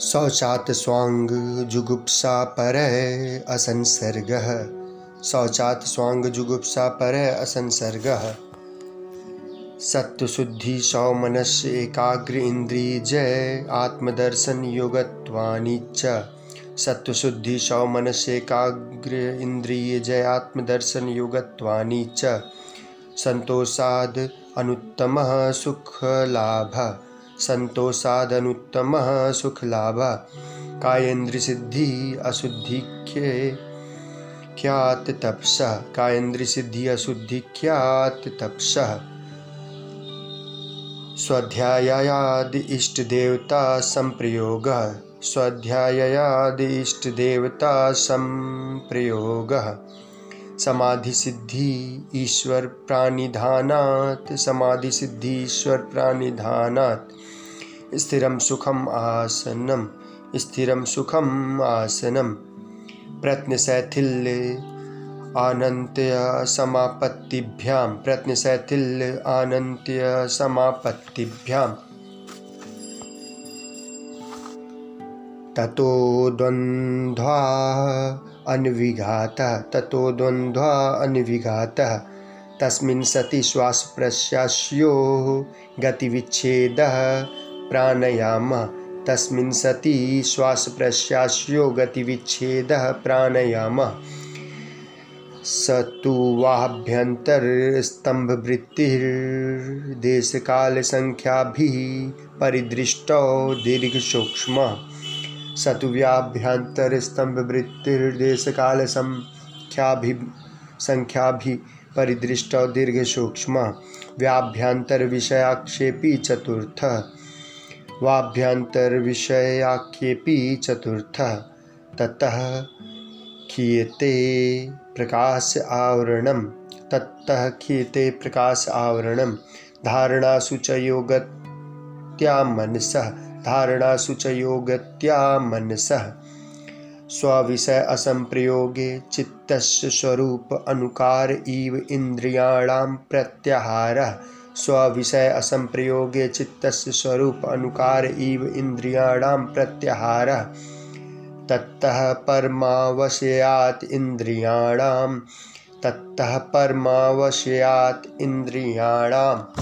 शौचात् स्वांग जुगुप्सा पर असंसर्ग। शौचात् स्वांग जुगुप्सा पर असंसर्ग। सत्वशुद्धि सौमनस्य एकाग्र इंद्रिय जय, आत्मदर्शन योगत्वानि च। सत्वशुद्धि सौमनस्य एकाग्र इंद्रिय जय, आत्मदर्शन योगत्वानि च। संतोषाद अनुत्तम सुखलाभ। संतोषादनुत्तम सुखलाभ। कायेन्द्र सिद्धि अशुद्धि ख्यात तपस। कायेन्द्र सिद्धि अशुद्धि ख्यात तपस। स्वाध्यायाद इष्ट देवता संप्रयोग। स्वाध्यायाद इष्ट देवता संप्रयोग। समाधि सिद्धि ईश्वर प्राणिधानात्। समाधि सिद्धि ईश्वर प्राणिधानात्। स्थिरं सुखम आसनम स्थिरं सुखम आसनम प्रत्नशैथिल्य आनंत्य समापत्तिभ्यां प्रत्नशैथिल्य आनंत्य समापत्तिभ्यां। ततो द्वन्द्वा अन्विघातः ततो द्वन्द्वा अन्विघातः। तस्मिन् सति श्वासप्रश्वासयोः गतिविच्छेदः प्राणायाम। तस्मिन् सति श्वासप्रश्वासयो गतिविच्छेदः प्राणायाम। स तु वाभ्यन्तरस्तम्भवृत्तिर्देशकालसङ्ख्याभिः परिदृष्टौ दीर्घसूक्ष्मः। स तु व्याभ्यन्तरस्तम्भवृत्तिर्देशकालसङ्ख्याभिः सङ्ख्याभिः परिदृष्टौ दीर्घसूक्ष्मः। व्याभ्यन्तरविषयाक्षेपी चतुर्थः। वाभ्यन्तरविषयाख्येपि चतुर्थः। ततः खीयते प्रकाश आवरणं ततः खीयते प्रकाश आवरणं धारणासु च योगत्या मनसः। धारणासु च योगत्या मनसः। स्वविषय असंप्रयोगे चित्तस्य स्वरूप अनुकार इव इन्द्रियाणां प्रत्याहारः। स्वविषय असंप्रयोगे चित्तस्य स्वरूप अनुकार इव इन्द्रियाणां प्रत्याहारः। तत्तः परमावशयात् इन्द्रियाणां। तत्तः परमावशयात् इन्द्रियाणां